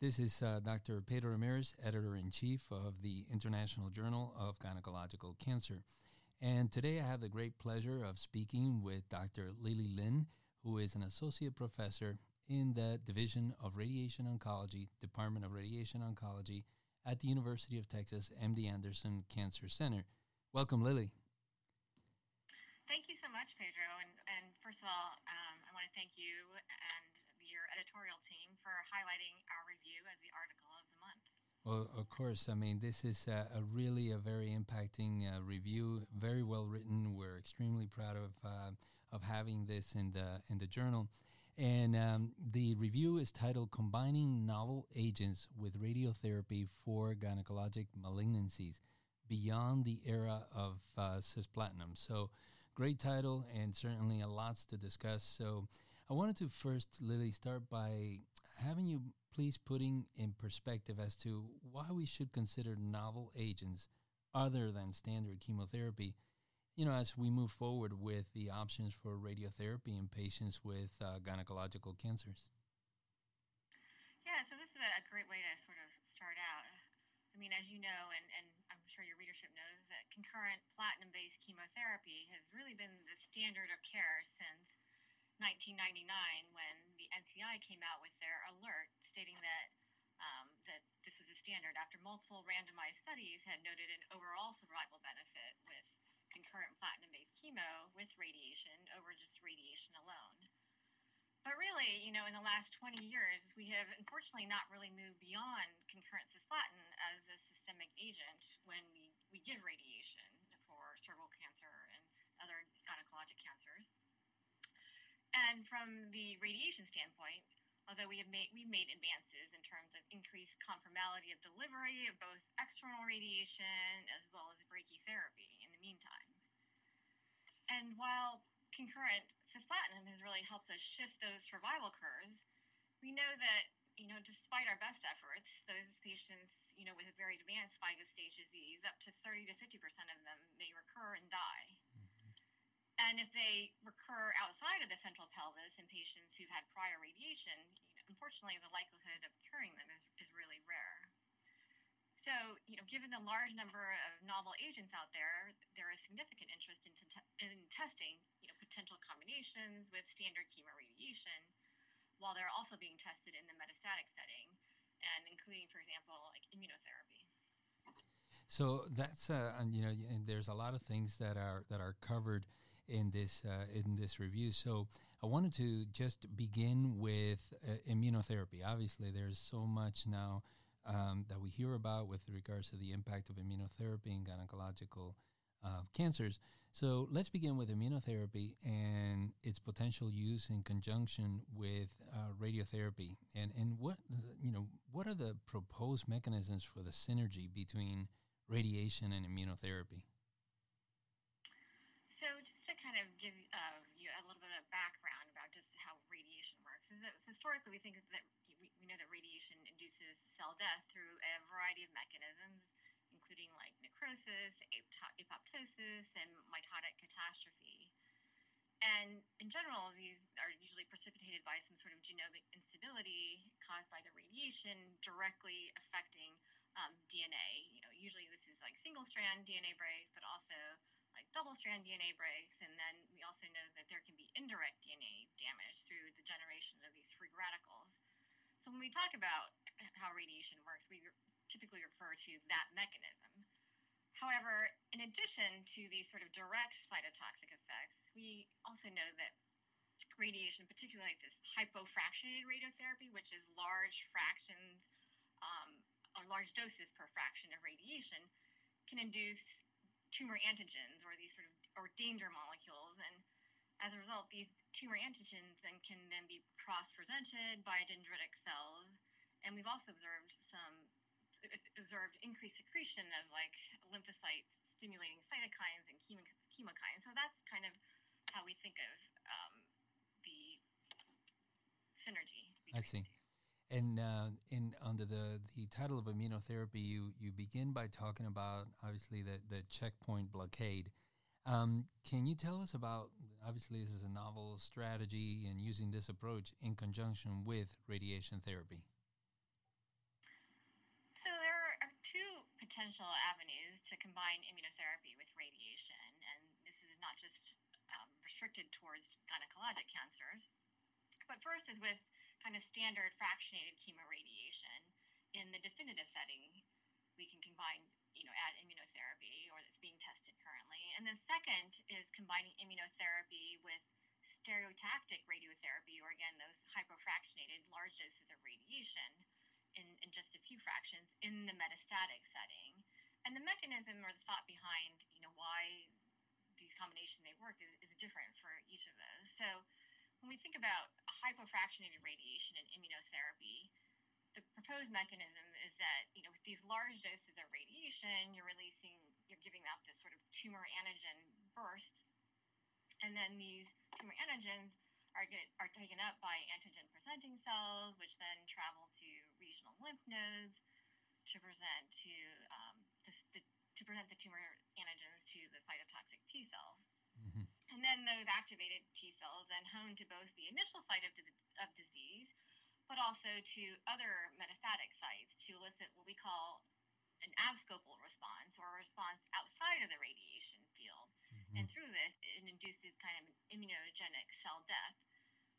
This is uh, Dr. Pedro Ramirez, editor in chief of the International Journal of Gynecological Cancer. And today I have the great pleasure of speaking with Dr. Lilie Lin, who is an associate professor in the Division of Radiation Oncology, Department of Radiation Oncology at the University of Texas MD Anderson Cancer Center. Welcome, Lilie. Thank you so much, Pedro. And, and first of all, um, I want to thank you and your editorial team for highlighting our review as the article of the month. Well, of course. I mean, this is a, a really a very impacting uh, review, very well written. We're extremely proud of uh, of having this in the in the journal. And um, the review is titled "Combining Novel Agents with Radiotherapy for Gynecologic Malignancies Beyond the Era of uh, Cisplatinum." So, great title, and certainly a lots to discuss. So, I wanted to first, Lilie, start by having you please putting in perspective as to why we should consider novel agents other than standard chemotherapy you know as we move forward with the options for radiotherapy in patients with uh, gynecological cancers. Yeah so this is a great way to sort of start out. I mean as you know and, and i'm sure your readership knows that concurrent platinum based chemotherapy has really been the standard of care since 1999 when the NCI came out with their alert stating that um, that this was a standard after multiple randomized studies had noted an overall survival benefit with concurrent platinum-based chemo with radiation over just radiation alone. But really, you know, in the last 20 years, we have unfortunately not really moved beyond concurrent cisplatin as a systemic agent when we, we give radiation for cervical cancer and other gynecologic cancers. And from the radiation standpoint, although we have made we made advances in terms of increased conformality of delivery of both external radiation as well as brachytherapy in the meantime. And while concurrent cisplatin has really helped us shift those survival curves, we know that you know despite our best efforts, those patients you know with a very advanced FIGO stage disease, up to 30 to 50 percent of them may recur and die. And if they recur outside of the central pelvis in patients who've had prior radiation, you know, unfortunately, the likelihood of curing them is, is really rare. So, you know, given the large number of novel agents out there, there is significant interest in, in testing, you know, potential combinations with standard chemoradiation, while they're also being tested in the metastatic setting, and including, for example, like immunotherapy. So that's uh, you know, and there's a lot of things that are that are covered in this uh, in this review. So I wanted to just begin with uh, immunotherapy. Obviously, there's so much now um, that we hear about with regards to the impact of immunotherapy in gynecological uh, cancers. So let's begin with immunotherapy and its potential use in conjunction with uh, radiotherapy. And and what you know what are the proposed mechanisms for the synergy between radiation and immunotherapy? Kind of give uh, you a little bit of background about just how radiation works. historically, we think that we, we know that radiation induces cell death through a variety of mechanisms, including like necrosis, apoptosis, and mitotic catastrophe. And in general, these are usually precipitated by some sort of genomic instability caused by the radiation directly affecting um, DNA. You know, usually this is like single-strand DNA breaks, but also like double strand DNA breaks, and then we also know that there can be indirect DNA damage through the generation of these free radicals. So when we talk about how radiation works, we typically refer to that mechanism. However, in addition to these sort of direct cytotoxic effects, we also know that radiation, particularly like this hypofractionated radiotherapy, which is large fractions um, or large doses per fraction of radiation, can induce tumor antigens or these sort of or danger molecules and as a result these tumor antigens then can then be cross-presented by dendritic cells. And we've also observed some observed increased secretion of like lymphocyte stimulating cytokines and chemokines. So that's kind of how we think of um, the synergy I see. And uh, in under the, the title of immunotherapy, you you begin by talking about obviously the the checkpoint blockade. Um, can you tell us about obviously this is a novel strategy and using this approach in conjunction with radiation therapy? So there are two potential avenues to combine immunotherapy with radiation, and this is not just um, restricted towards gynecologic cancers. But first is with kind of standard fractionated chemoradiation. In the definitive setting, we can combine, you know, add immunotherapy, or that's being tested currently. And then second is combining immunotherapy with stereotactic radiotherapy, or again, those hypofractionated large doses of radiation in, in just a few fractions in the metastatic setting. And the mechanism or the thought behind, you know, why these combinations may work is, is different for each of those. So when we think about hypofractionated radiation and immunotherapy, the proposed mechanism is that, you know, with these large doses of radiation, you're releasing, you're giving out this sort of tumor antigen burst, and then these tumor antigens are, get, are taken up by antigen presenting cells, which then travel to regional lymph nodes to present to um, the, to present the tumor antigens to the cytotoxic T cells. And then those activated T cells then hone to both the initial site of, of disease, but also to other metastatic sites to elicit what we call an abscopal response or a response outside of the radiation field. Mm-hmm. And through this, it induces kind of an immunogenic cell death,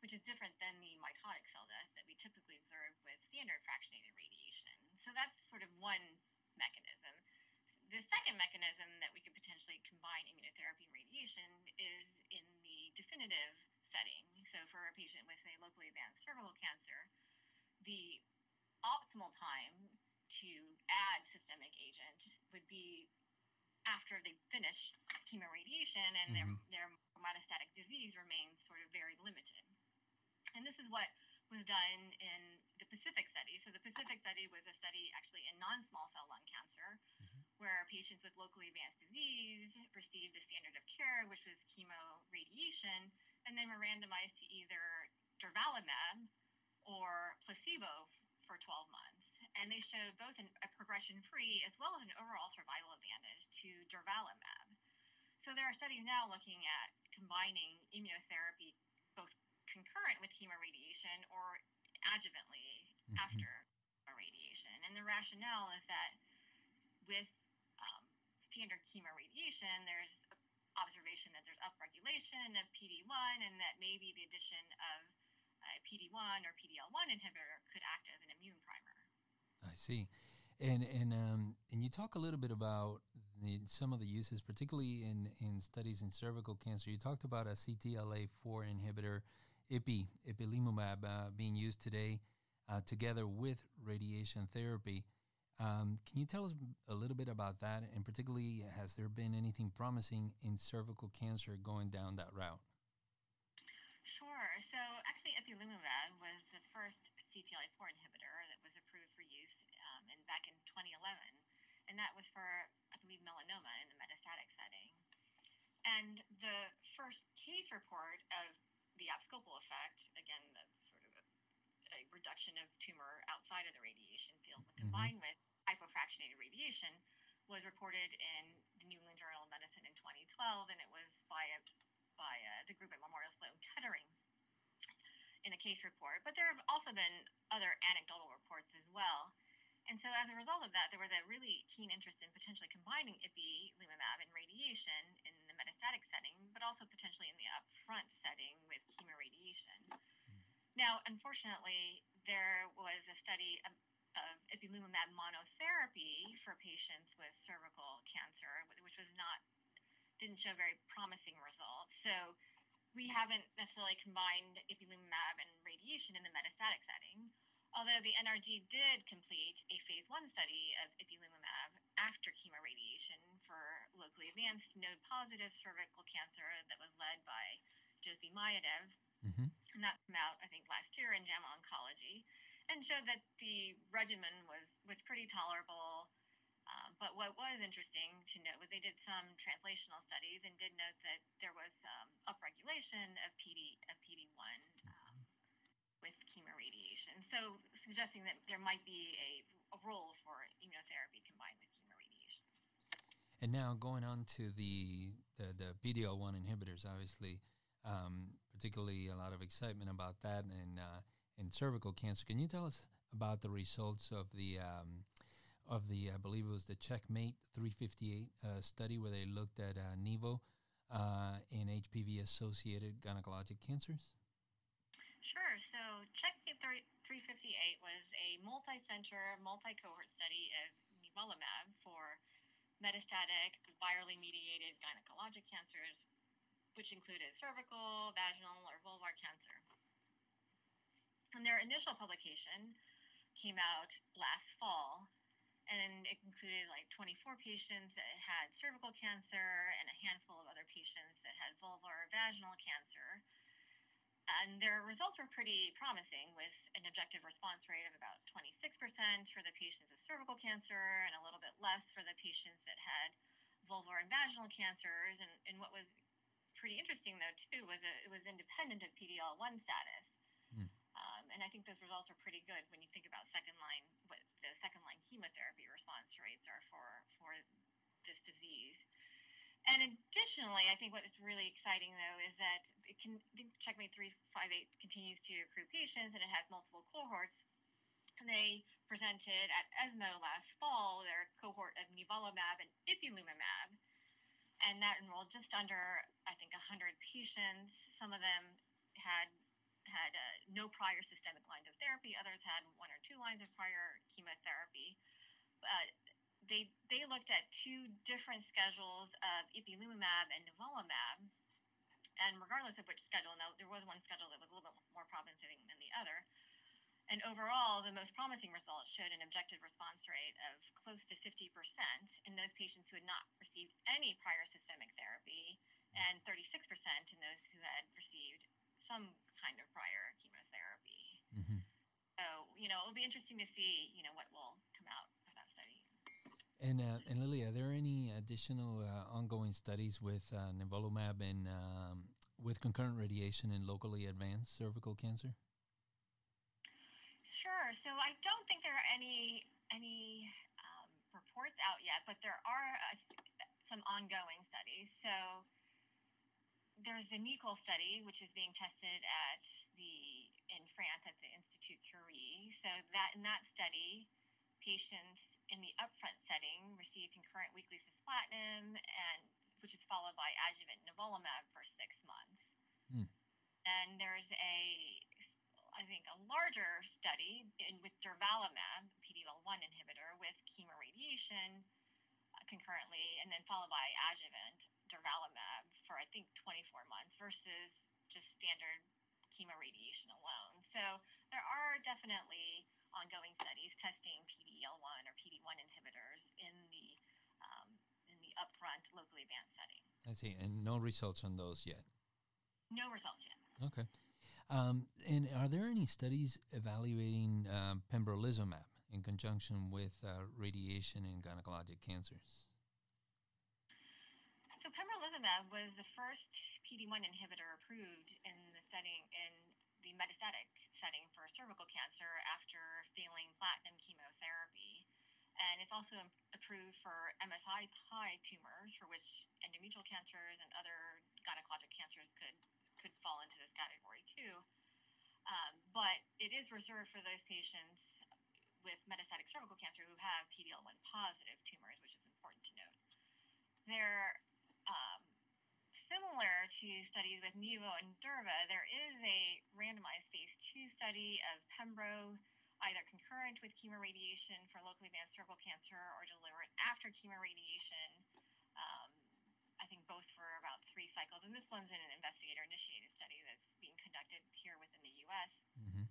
which is different than the mitotic cell death that we typically observe with standard fractionated radiation. So that's sort of one mechanism. The second mechanism that we could potentially combine immunotherapy and radiation is in the definitive setting. So for a patient with a locally advanced cervical cancer, the optimal time to add systemic agent would be after they finish chemoradiation and mm-hmm. their, their metastatic disease remains sort of very limited. And this is what was done in the Pacific study. So the Pacific study was a study actually in non-small cell lung cancer. Where patients with locally advanced disease received the standard of care, which was chemoradiation, and then were randomized to either durvalumab or placebo for 12 months. And they showed both an, a progression-free as well as an overall survival advantage to durvalumab. So there are studies now looking at combining immunotherapy both concurrent with chemoradiation or adjuvantly mm-hmm. after radiation. And the rationale is that with standard chemoradiation, there's observation that there's upregulation of PD1 and that maybe the addition of a PD1 or PDL1 inhibitor could act as an immune primer. I see. And and um, and you talk a little bit about the, some of the uses, particularly in, in studies in cervical cancer. You talked about a CTLA4 inhibitor ipi, ipilimumab, uh, being used today uh, together with radiation therapy. Um, can you tell us a little bit about that? And particularly, has there been anything promising in cervical cancer going down that route? Sure. So, actually, ipilimumab was the first CTLA4 inhibitor that was approved for use um, in, back in 2011. And that was for, I believe, melanoma in the metastatic setting. And the first case report of the abscopal effect, again, the sort of a, a reduction of tumor outside of the radiation field, mm-hmm. combined with hypofractionated radiation, was reported in the New England Journal of Medicine in 2012, and it was by a, by a, the group at Memorial Sloan Kettering in a case report. But there have also been other anecdotal reports as well. And so as a result of that, there was a really keen interest in potentially combining ipilimumab and radiation in the metastatic setting, but also potentially in the upfront setting with chemoradiation. Hmm. Now, unfortunately, there was a study um, of, of ipilimumab monotherapy for patients with cervical cancer, which was not didn't show very promising results. So we haven't necessarily combined ipilimumab and radiation in the metastatic setting although the NRG did complete a phase one study of ipilimumab after chemoradiation for locally advanced node-positive cervical cancer that was led by Jyoti Mayadev. Mm-hmm. And that came out, I think, last year in JAMA Oncology and showed that the regimen was, was pretty tolerable. Um, but what was interesting to note was they did some translational studies and did note that there was um, upregulation of PD of PD1 um, with chemoradiation. So suggesting that there might be a, a role for immunotherapy combined with chemoradiation. And now going on to the the, the PD-L1 inhibitors, obviously, um, particularly a lot of excitement about that in uh, in cervical cancer. Can you tell us about the results of the um, of the, I believe it was the Checkmate 358 uh, study where they looked at uh, Nivo uh, in HPV associated gynecologic cancers? Sure. So, Checkmate 358 was a multi center, multi cohort study of nivolumab for metastatic, virally mediated gynecologic cancers, which included cervical, vaginal, or vulvar cancer. And their initial publication came out last fall, and it included like 24 patients that had cervical cancer and a handful of other patients that had vulvar vaginal cancer. And their results were pretty promising, with an objective response rate of about 26% for the patients with cervical cancer and a little bit less for the patients that had vulvar and vaginal cancers. And, and what was pretty interesting, though, too, was it was independent of PD-L1 status. Think those results are pretty good when you think about second line, what the second line chemotherapy response rates are for for this disease. And additionally, I think what is really exciting though is that it can Checkmate 358 continues to accrue patients and it has multiple cohorts. And they presented at ESMO last fall their cohort of nivolumab and ipilimumab. And that enrolled just under, I think, 100 patients. Some of them had had uh, no prior systemic lines of therapy. Others had one or two lines of prior chemotherapy. But they they looked at two different schedules of ipilimumab and nivolumab, and regardless of which schedule, now there was one schedule that was a little bit more promising than the other. And overall, the most promising results showed an objective response rate of close to 50% in those patients who had not received any prior systemic therapy, and 36% in those who had received some kind of prior chemotherapy. Mm-hmm. So, you know, it'll be interesting to see, you know, what will come out of that study. and uh, and Lilie, are there any additional uh, ongoing studies with uh, nivolumab and um, with concurrent radiation in locally advanced cervical cancer? Sure. So I don't think there are any any um, reports out yet, but there are uh, some ongoing studies. So there's the NICOL study, which is being tested at France at the Institut Curie. So that in that study, patients in the upfront setting receive concurrent weekly cisplatin, and which is followed by adjuvant nivolumab for six months. Hmm. And there's a, I think, a larger study in, with durvalumab, PD-L1 inhibitor, with chemoradiation uh, concurrently, and then followed by adjuvant durvalumab for I think 24 months versus just standard chemoradiation. So there are definitely ongoing studies testing PD-L1 or PD-1 inhibitors in the um, in the upfront locally advanced setting. I see, and no results on those yet. No results yet. Okay. Um, and are there any studies evaluating um, pembrolizumab in conjunction with uh, radiation in gynecologic cancers? So pembrolizumab was the first PD-1 inhibitor approved in the setting in the metastatic setting for cervical cancer after failing platinum chemotherapy. And it's also approved for MSI high tumors, for which endometrial cancers and other gynecologic cancers could, could fall into this category too. Um, but it is reserved for those patients with metastatic cervical cancer who have PD-L1 positive tumors, which is important to note. There similar to studies with Nivo and Durva, there is a randomized phase two study of Pembro, either concurrent with chemoradiation for locally advanced cervical cancer or delivered after chemoradiation. Um, I think both for about three cycles, and this one's in an investigator-initiated study that's being conducted here within the U.S. Mm-hmm.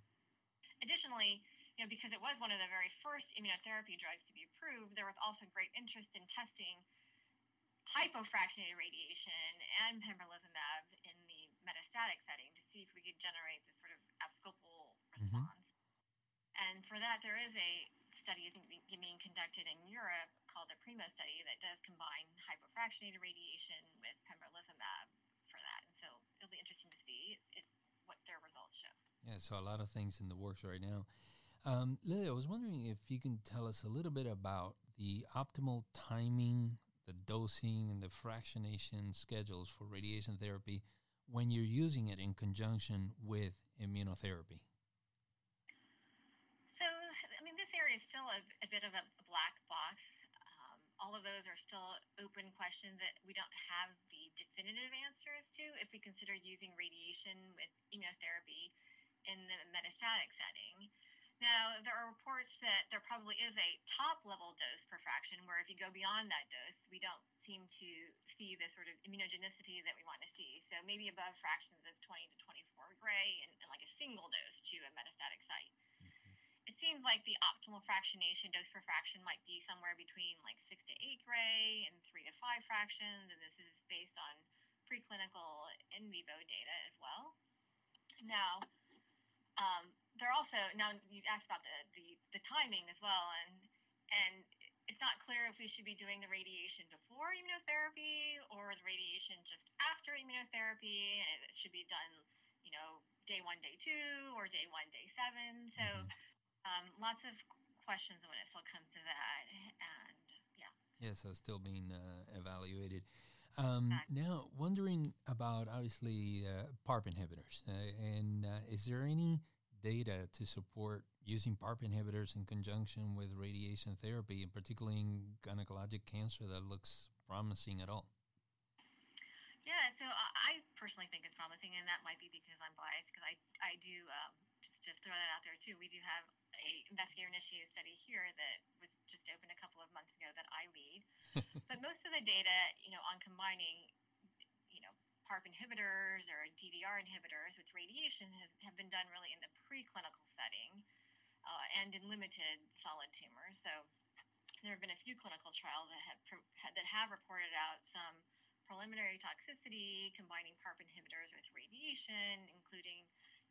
Additionally, you know, because it was one of the very first immunotherapy drugs to be approved, there was also great interest in testing hypofractionated radiation and pembrolizumab in the metastatic setting to see if we could generate this sort of abscopal mm-hmm. response. Mm-hmm. And for that, there is a study being conducted in Europe called the PRIMO study that does combine hypofractionated radiation with pembrolizumab for that. And so it'll be interesting to see it, what their results show. Yeah, so a lot of things in the works right now. Um, Lilie, I was wondering if you can tell us a little bit about the optimal timing the dosing and the fractionation schedules for radiation therapy when you're using it in conjunction with immunotherapy? So, I mean, this area is still a, a, bit of a black box. Um, all of those are still open questions that we don't have the definitive answers to if we consider using radiation with immunotherapy in the metastatic setting. Now, there are reports that there probably is a top level dose per fraction where if you go beyond that dose, we don't seem to see the sort of immunogenicity that we want to see. So maybe above fractions of 20 to 24 gray and, and like a single dose to a metastatic site. Mm-hmm. It seems like the optimal fractionation dose per fraction might be somewhere between like 6 to 8 gray and 3 to 5 fractions, and this is based on preclinical in vivo data as well. Now, um, they're also now you asked about the, the the timing as well, and and it's not clear if we should be doing the radiation before immunotherapy or the radiation just after immunotherapy, and it should be done, you know, day one, day two, or day one, day seven. So mm-hmm. um, lots of questions when it still comes to that, and yeah. Yeah, so still being uh, evaluated. Um, exactly. Now, wondering about obviously uh, PARP inhibitors, uh, and uh, is there any data to support using PARP inhibitors in conjunction with radiation therapy, and particularly in gynecologic cancer that looks promising at all? Yeah, so I personally think it's promising, and that might be because I'm biased because I I do um, just, just throw that out there too. We do have a investigator-initiated study here that was just opened a couple of months ago that I lead. but most of the data, you know, on combining PARP inhibitors or DDR inhibitors with radiation has, have been done really in the preclinical setting uh, and in limited solid tumors. So there have been a few clinical trials that have that have reported out some preliminary toxicity combining PARP inhibitors with radiation, including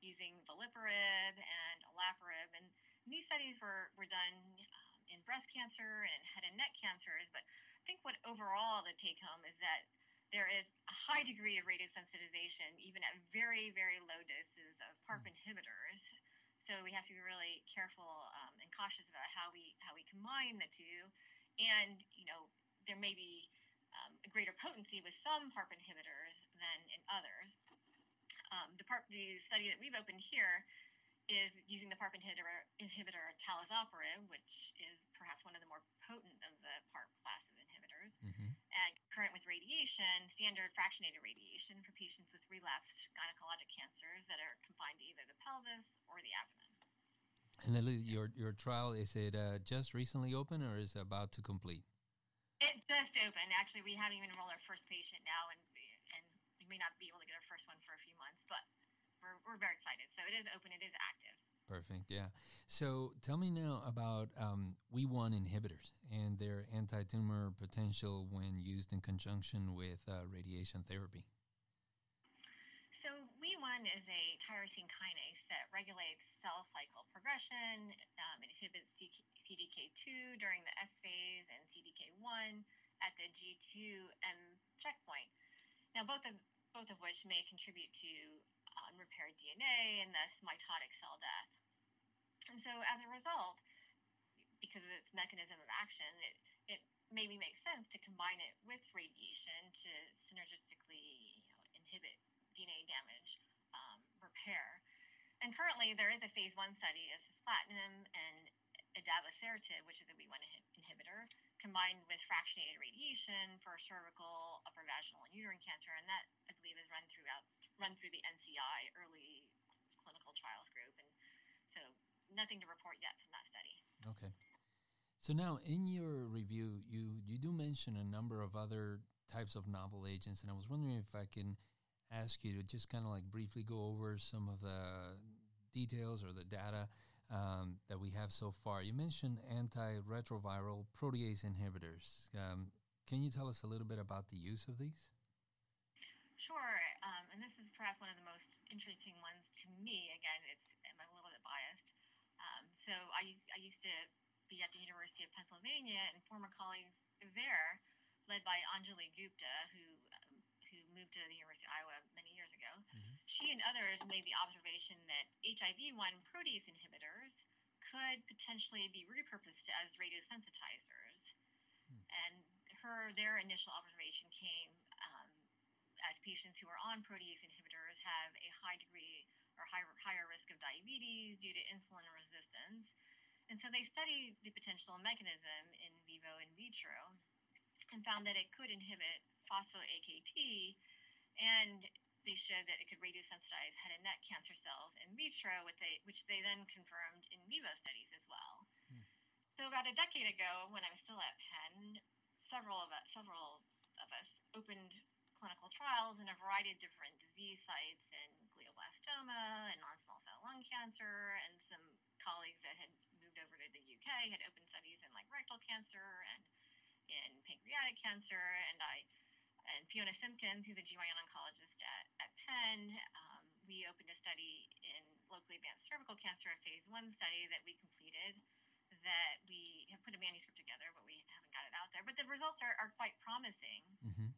using veliparib and olaparib. And these studies were, were done um, in breast cancer and head and neck cancers. But I think what overall the take home is that there is a high degree of radiosensitization, even at very, very low doses of PARP mm. inhibitors. So we have to be really careful um, and cautious about how we how we combine the two. And you know, there may be um, a greater potency with some PARP inhibitors than in others. Um, the PARP the study that we've opened here is using the PARP inhibitor, inhibitor talazoparib, which is perhaps one of the more potent of the PARP class of inhibitors. Mm-hmm and current with radiation, standard fractionated radiation for patients with relapsed gynecologic cancers that are confined to either the pelvis or the abdomen. And Lilie, your your trial is it uh, just recently open or is it about to complete? It just opened. Actually, we haven't even enrolled our first patient now, and and we may not be able to get our first one for a few months, but we're we're very excited. So it is open. It is active. Perfect. Yeah. So tell me now about um, WEE1 inhibitors and their anti tumor potential when used in conjunction with uh, radiation therapy. So, WEE1 is a tyrosine kinase that regulates cell cycle progression. Um, it inhibits CDK2 during the S phase and CDK1 at the G2M checkpoint. Now, both of, both of which may contribute to unrepaired DNA and thus mitotic cell death. And so as a result, because of its mechanism of action, it, it maybe makes sense to combine it with radiation to synergistically you know, inhibit DNA damage um, repair. And currently, there is a phase one study of cisplatin and adavosertib, which is a WEE1 inhibitor, combined with fractionated radiation for cervical, upper vaginal, and uterine cancer, and that I believe is run throughout run through the NCI early clinical trials group, and so nothing to report yet from that study. Okay. So now, in your review, you you do mention a number of other types of novel agents, and I was wondering if I can ask you to just kind of like briefly go over some of the details or the data um, that we have so far. You mentioned antiretroviral protease inhibitors. Um, can you tell us a little bit about the use of these? Sure, um, and this is perhaps one of the most interesting ones to me. Again, it's I'm a little bit biased. Um, so I, I used to be at the University of Pennsylvania, and former colleagues there, led by Anjali Gupta, who who moved to the University of Iowa many years ago, mm-hmm. she and others made the observation that HIV-1 protease inhibitors could potentially be repurposed as radiosensitizers. Mm. And her their initial observation came um, as patients who are on protease inhibitors have a high degree or higher, higher risk of diabetes due to insulin resistance. And so they studied the potential mechanism in vivo and vitro and found that it could inhibit phospho-AKT and they showed that it could radiosensitize head and neck cancer cells in vitro, which they, which they then confirmed in vivo studies as well. Hmm. So about a decade ago, when I was still at Penn, several of us, several of us opened clinical trials in a variety of different disease sites in glioblastoma and non-small cell lung cancer, and some colleagues that had moved over to the UK had opened studies in like rectal cancer and in pancreatic cancer, and I and Fiona Simpkins, who's a GYN oncologist at, at Penn, um, we opened a study in locally advanced cervical cancer, a phase one study that we completed that we have put a manuscript together, but we haven't got it out there. But the results are, are quite promising. Mm-hmm.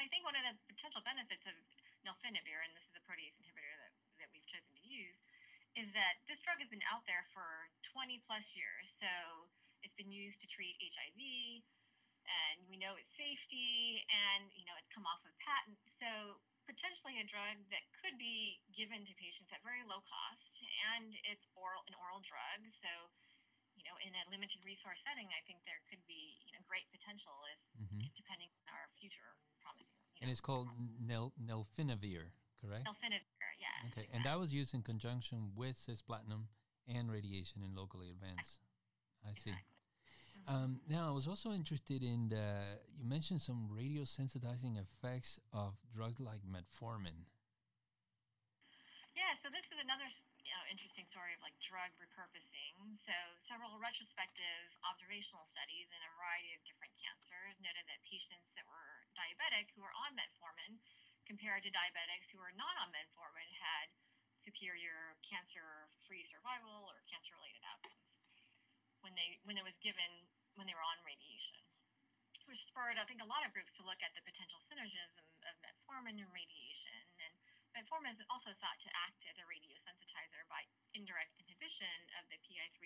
I think one of the potential benefits of nelfinavir, and this is a protease inhibitor that, that we've chosen to use, is that this drug has been out there for 20 plus years. So it's been used to treat HIV, and we know its safety, and you know it's come off of patent. So potentially a drug that could be given to patients at very low cost, and it's oral an oral drug. So you know, in a limited resource setting, I think there could be you know great potential if, mm-hmm. depending on our future promising. and know, it's called nel- nelfinavir, correct? Nelfinavir, yeah. Okay, and that was used in conjunction with cisplatinum and radiation in locally advanced. I see. Exactly. Um, now, I was also interested in the, you mentioned some radiosensitizing effects of drugs like metformin. Yeah, so this is another you know, interesting story of like drug repurposing. So, several retrospective observational studies in a variety of different cancers noted that patients that were diabetic who were on metformin compared to diabetics who were not on metformin had superior cancer-free survival or cancer-related outcomes when they when it was given when they were on radiation, which spurred I think a lot of groups to look at the potential synergism of metformin and radiation. And metformin is also thought to act as a radiosensitizer by indirect inhibition of the PI3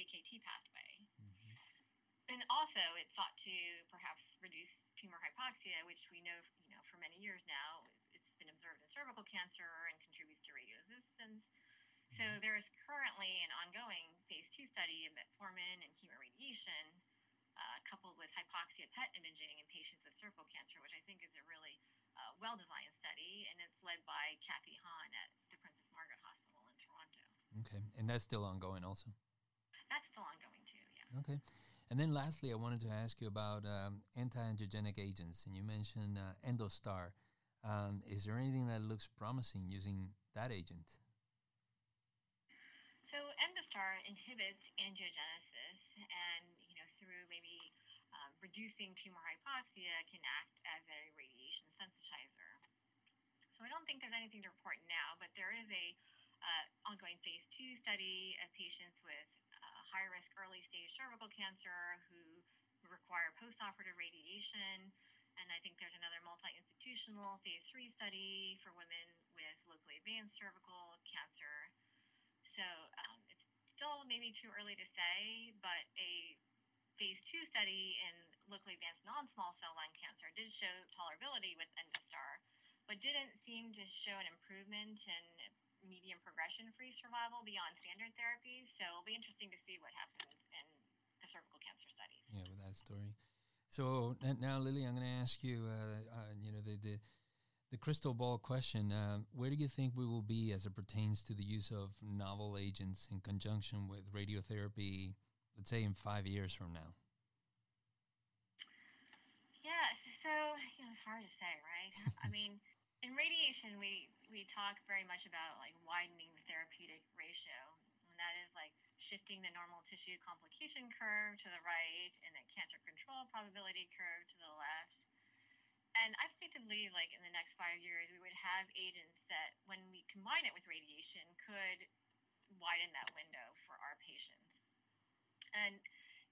AKT pathway. Mm-hmm. And also, it's thought to perhaps reduce tumor hypoxia, which we know, you know, for many years now, it's been observed in cervical cancer and contributes. So there is currently an ongoing phase two study of metformin and chemoradiation uh, coupled with hypoxia PET imaging in patients with cervical cancer, which I think is a really uh, well-designed study, and it's led by Kathy Han at the Princess Margaret Hospital in Toronto. Okay, and that's still ongoing also? That's still ongoing too, yeah. Okay. And then lastly, I wanted to ask you about um, anti-angiogenic agents, and you mentioned uh, Endostar. Um, is there anything that looks promising using that agent? Endostar inhibits angiogenesis, and you know through maybe um, reducing tumor hypoxia can act as a radiation sensitizer. So I don't think there's anything to report now, but there is a uh, ongoing phase two study of patients with uh, high risk early stage cervical cancer who require post-operative radiation. And I think there's another multi-institutional phase three study for women with locally advanced cervical cancer. So um, still maybe too early to say, but a phase two study in locally advanced non-small cell lung cancer did show tolerability with Endostar, but didn't seem to show an improvement in median progression-free survival beyond standard therapy. So it'll be interesting to see what happens in the cervical cancer studies. Yeah, with that story. So now, Lilie, I'm going to ask you, uh, uh, you know, the, the the crystal ball question uh, where do you think we will be as it pertains to the use of novel agents in conjunction with radiotherapy let's say in five years from now? Yeah so you know, it's hard to say right? I mean in radiation we we talk very much about like widening the therapeutic ratio. And that is like shifting the normal tissue complication curve to the right and the cancer control probability curve to the left and I believe, like in the next five years, we would have agents that, when we combine it with radiation, could widen that window for our patients. And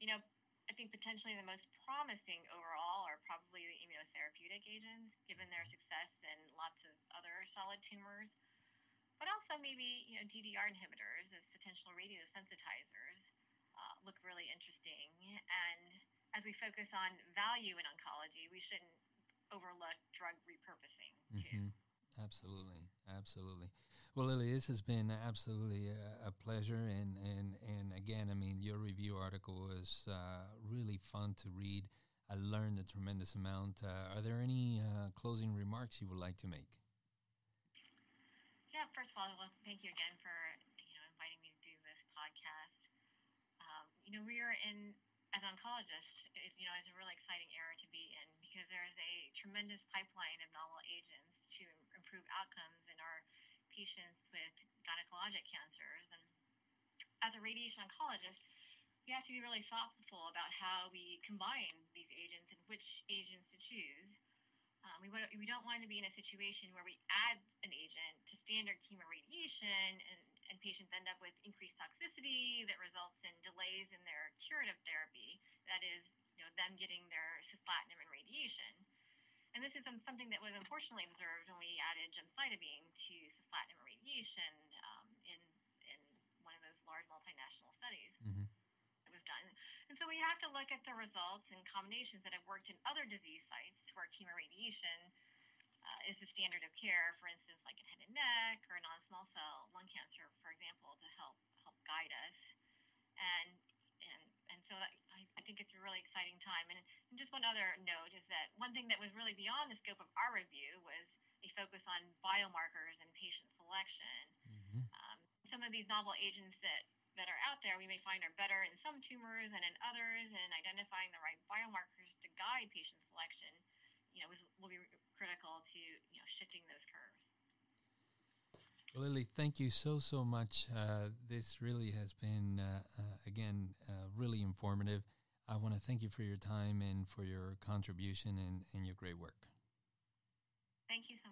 you know, I think potentially the most promising overall are probably the immunotherapeutic agents, given their success in lots of other solid tumors, but also maybe you know DDR inhibitors as potential radiosensitizers uh, look really interesting. And as we focus on value in oncology, we shouldn't overlook drug repurposing too. Mm-hmm. Absolutely, absolutely. Well, Lilie, this has been absolutely a, a, pleasure, and and and again, I mean, your review article was uh, really fun to read. I learned a tremendous amount. Uh, are there any uh, closing remarks you would like to make? Yeah, first of all, well, thank you again for you know inviting me to do this podcast. Um, you know, we are in as oncologists, you know, it's a really exciting era to be in because there is a tremendous pipeline of novel agents to improve outcomes in our patients with gynecologic cancers. And as a radiation oncologist, we have to be really thoughtful about how we combine these agents and which agents to choose. Um, we, we don't want to be in a situation where we add an agent to standard chemoradiation and, and patients end up with increased toxicity that results in delays in their curative therapy, that is, you know, them getting their cisplatin and radiation. And this is something that was unfortunately observed when we added gemcitabine to cisplatin and radiation um, in, in one of those large multinational studies. Mm-hmm was done. And so we have to look at the results and combinations that have worked in other disease sites where chemoradiation uh, is the standard of care, for instance, like in head and neck or non-small cell lung cancer, for example, to help help guide us. And and and so that, think it's a really exciting time. And, and just one other note is that one thing that was really beyond the scope of our review was a focus on biomarkers and patient selection. Mm-hmm. Um, some of these novel agents that that are out there we may find are better in some tumors and in others, and identifying the right biomarkers to guide patient selection, you know, will be critical to you know shifting those curves. Well, Lilie, thank you so so much. Uh, this really has been uh, uh, again uh, really informative. I want to thank you for your time and for your contribution and, and your great work. Thank you so